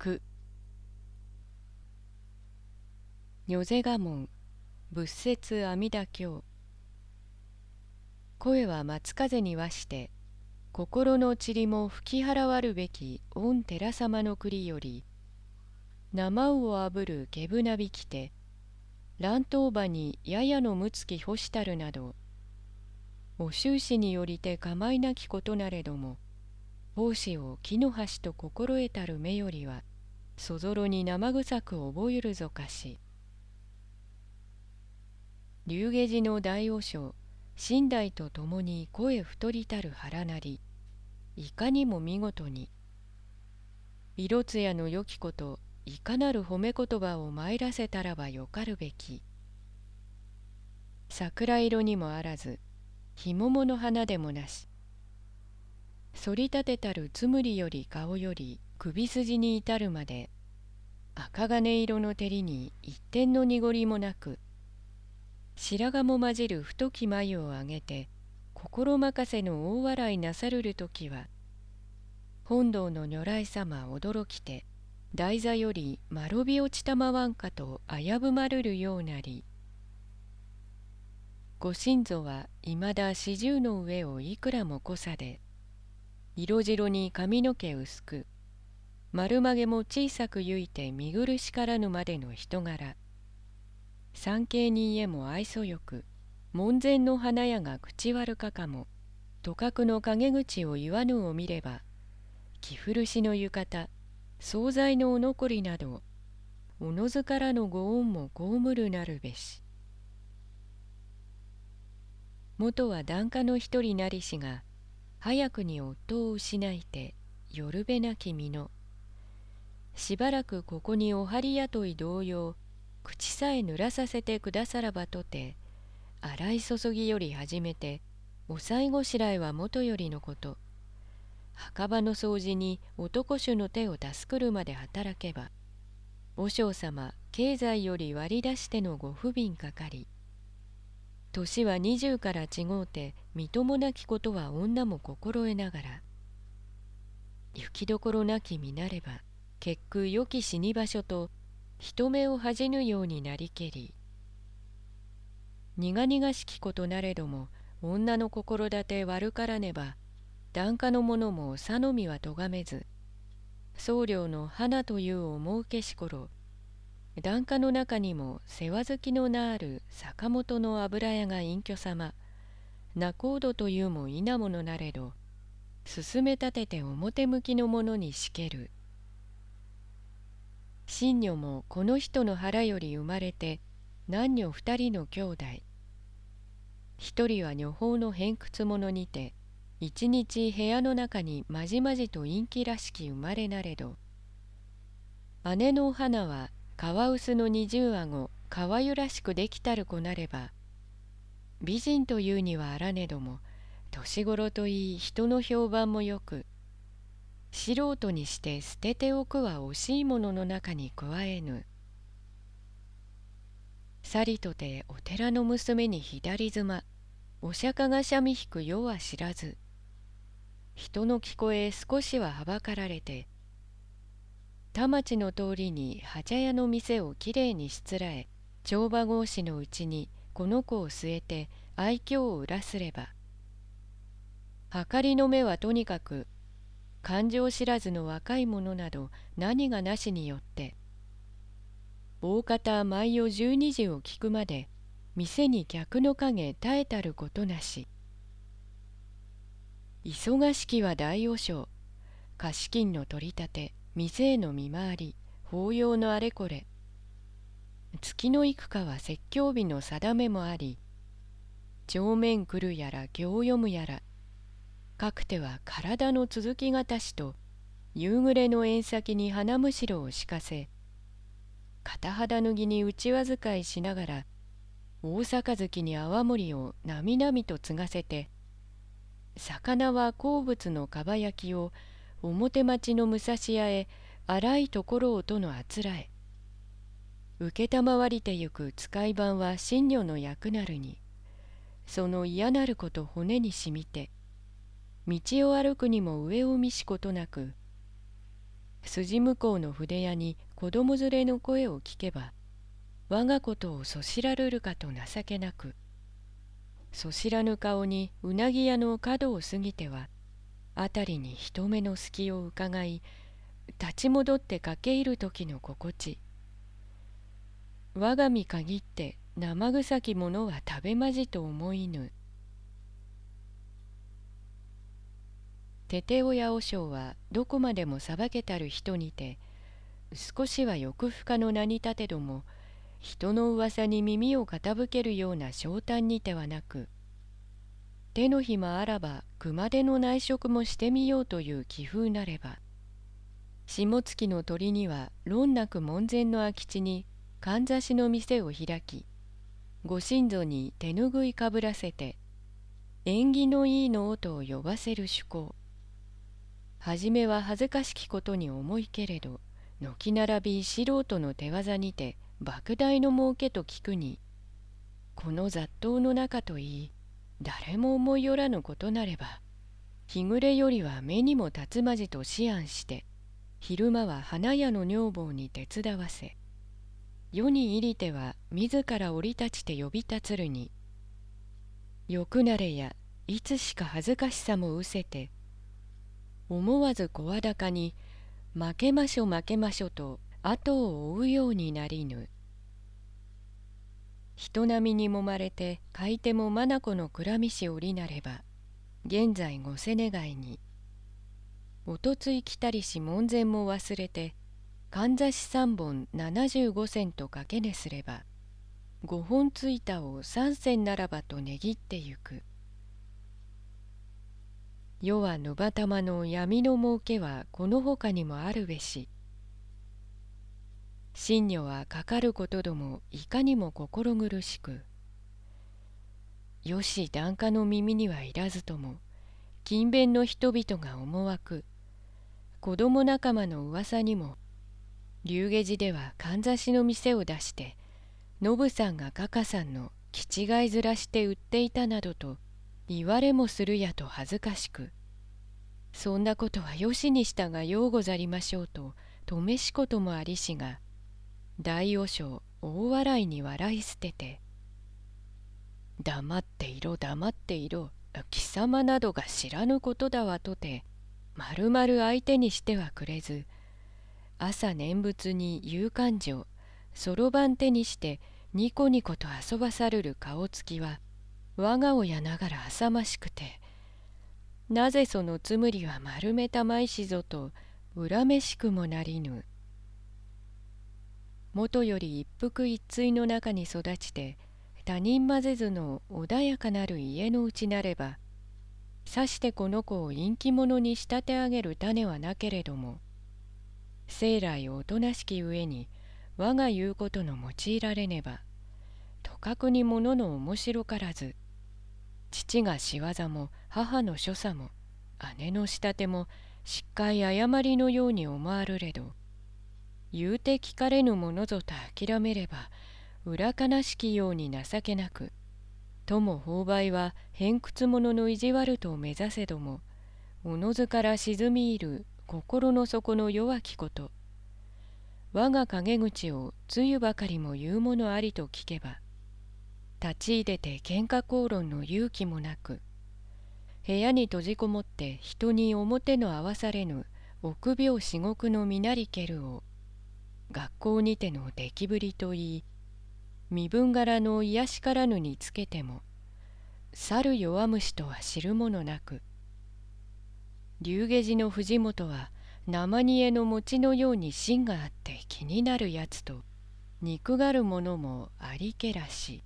句如是我門仏説阿弥陀経。声は松風にわして心の塵も吹き払わるべき御寺様の栗より生をあぶるけぶなびきて乱闘場にややのむつき干したるなどお終始によりて構いなきことなれども奉仕を木の端と心得たる目よりはそぞろに生臭く覚えるぞかし。龍下寺の大和尚寝台と共に声太りたる腹なりいかにも見事に。色艶の良きこといかなる褒め言葉を参らせたらばよかるべき。桜色にもあらずひももの花でもなし。反り立てたるつむりより顔より首筋に至るまで赤金色の照りに一点の濁りもなく白髪も混じる太き眉を上げて心任せの大笑いなさるる時は本堂の如来様驚きて台座よりまろび落ちたまわんかと危ぶまるるようなりご神祖はいまだ四十の上をいくらも濃さで色白に髪の毛薄く丸曲げも小さくゆいて見苦しからぬまでの人柄。三景に家も愛想よく門前の花屋が口悪かかもとかくの陰口を言わぬを見れば着古しの浴衣惣菜のお残りなどおのずからのご恩も被るなるべし。元は檀家の一人なりしが早くに夫を失いて夜べなき身の。しばらくここにお針雇い同様口さえ濡らさせてくださらばとて洗い注ぎより始めておさいごしらえはもとよりのこと。墓場の掃除に男衆の手を助くるまで働けば和尚様経済より割り出してのご不憫かかり年は二十から違うてみともなきことは女も心得ながら。行きどころなき見なれば結句良き死に場所と人目を恥じぬようになりけり。苦々しきことなれども女の心立て悪からねば檀家の者もさのみはとがめず僧侶の花という思うけし頃檀家の中にも世話好きのなある坂本の油屋が隠居様。仲人というも稲物なれど進め立てて表向きのものにしける。神女もこの人の腹より生まれて男女二人の兄弟。一人は女宝の偏屈者にて一日部屋の中にまじまじと陰気らしき生まれなれど。姉のお花はカワウスの二重顎かわゆらしくできたる子なれば美人というにはあらねども年頃といい人の評判もよく素人にして捨てておくは惜しいものの中に加えぬ。さりとてお寺の娘に左妻お釈迦が三味引く世は知らず人の聞こえ少しははばかられて田町の通りには茶屋の店をきれいにしつらえ帳場格子のうちにこの子を据えて愛嬌を裏すれば。はかりの目はとにかく感情知らずの若い者など何がなしによって。大方毎夜十二時を聞くまで店に客の影絶えたることなし。忙しきは大和尚貸金の取り立て。店への見回り法要のあれこれ。月の幾かは説教日の定めもあり正面来るやら行読むやらかくては体の続きがたしと夕暮れの縁先に花むしろを敷かせ片肌脱ぎにうちわ使いしながら大杯に泡盛をなみなみと継がせて魚は好物のかば焼きを表町の武蔵屋へ荒いところをとのあつらえ。承りてゆく使い番は神女の役なるにその嫌なること骨にしみて道を歩くにも上を見しことなく筋向こうの筆屋に子供連れの声を聞けば我がことをそしらるるかと情けなくそしらぬ顔にうなぎ屋の角を過ぎては辺りに人目の隙をうかがい立ち戻って駆け入る時の心地。我が身限って生臭きものは食べまじと思いぬ。テテ親和尚はどこまでも裁けたる人にて少しは欲深の名に立てども人の噂に耳を傾けるような昇胆にてはなく手の暇あらば熊手の内職もしてみようという気風なれば下月の鳥には論なく門前の空き地にかんざしの店を開きご親祖に手ぬぐいかぶらせて縁起のいいの音を呼ばせる趣向。はじめは恥ずかしきことに思いけれど軒並び素人の手業にて莫大の儲けと聞くにこの雑踏の中といい誰も思いよらぬことなれば日暮れよりは目にも立つまじと思案して昼間は花屋の女房に手伝わせ世に入りては自ら降り立ちて呼び立つるによくなれやいつしか恥ずかしさも失せて思わず声高に「負けましょ負けましょ」と後を追うようになりぬ。人並みにもまれて買い手も眼の蔵見し折りなれば現在ごせ願いに。おとつい来たりし門前も忘れてかんざし三本七十五銭とかけねすれば五本ついたを三銭ならばとねぎってゆく。世はぬばたまの闇の儲けはこのほかにもあるべし。真女はかかることどもいかにも心苦しくよし檀家の耳にはいらずとも勤勉の人々が思惑子供仲間の噂にも龍下寺ではかんざしの店を出してノブさんがカカさんの気違いずらして売っていたなどと言われもするやと恥ずかしくそんなことはよしにしたがようござりましょうと止めしこともありしが大和尚大笑いに笑い捨てて「黙っていろ黙っていろ貴様などが知らぬことだわとてまるまる相手にしてはくれず朝念仏に勇敢状そろばん手にしてニコニコと遊ばさるる顔つきは我が親ながら浅ましくてなぜそのつむりは丸めたまいしぞと恨めしくもなりぬ。もとより一服一対の中に育ちて他人混ぜずの穏やかなる家のうちなればさしてこの子を陰気者に仕立て上げる種はなけれども生来おとなしき上に我が言うことの用いられねばとかくにものの面白からず父が仕業も母の所作も姉の仕立てもしっかい誤りのように思われど言うて聞かれぬものぞと諦めれば裏悲しきように情けなくとも勾配は偏屈者の意地悪と目指せどもおのずから沈み入る心の底の弱きこと。我が陰口をつゆばかりも言うものありと聞けば立ち入れて喧嘩口論の勇気もなく部屋に閉じこもって人に表の合わされぬ臆病至極の身なりけるを学校にての出来ぶりといい身分柄の癒しからぬにつけても猿弱虫とは知るものなく竜下寺の藤本は生煮えの餅のように芯があって気になるやつと憎がるものもありけらし。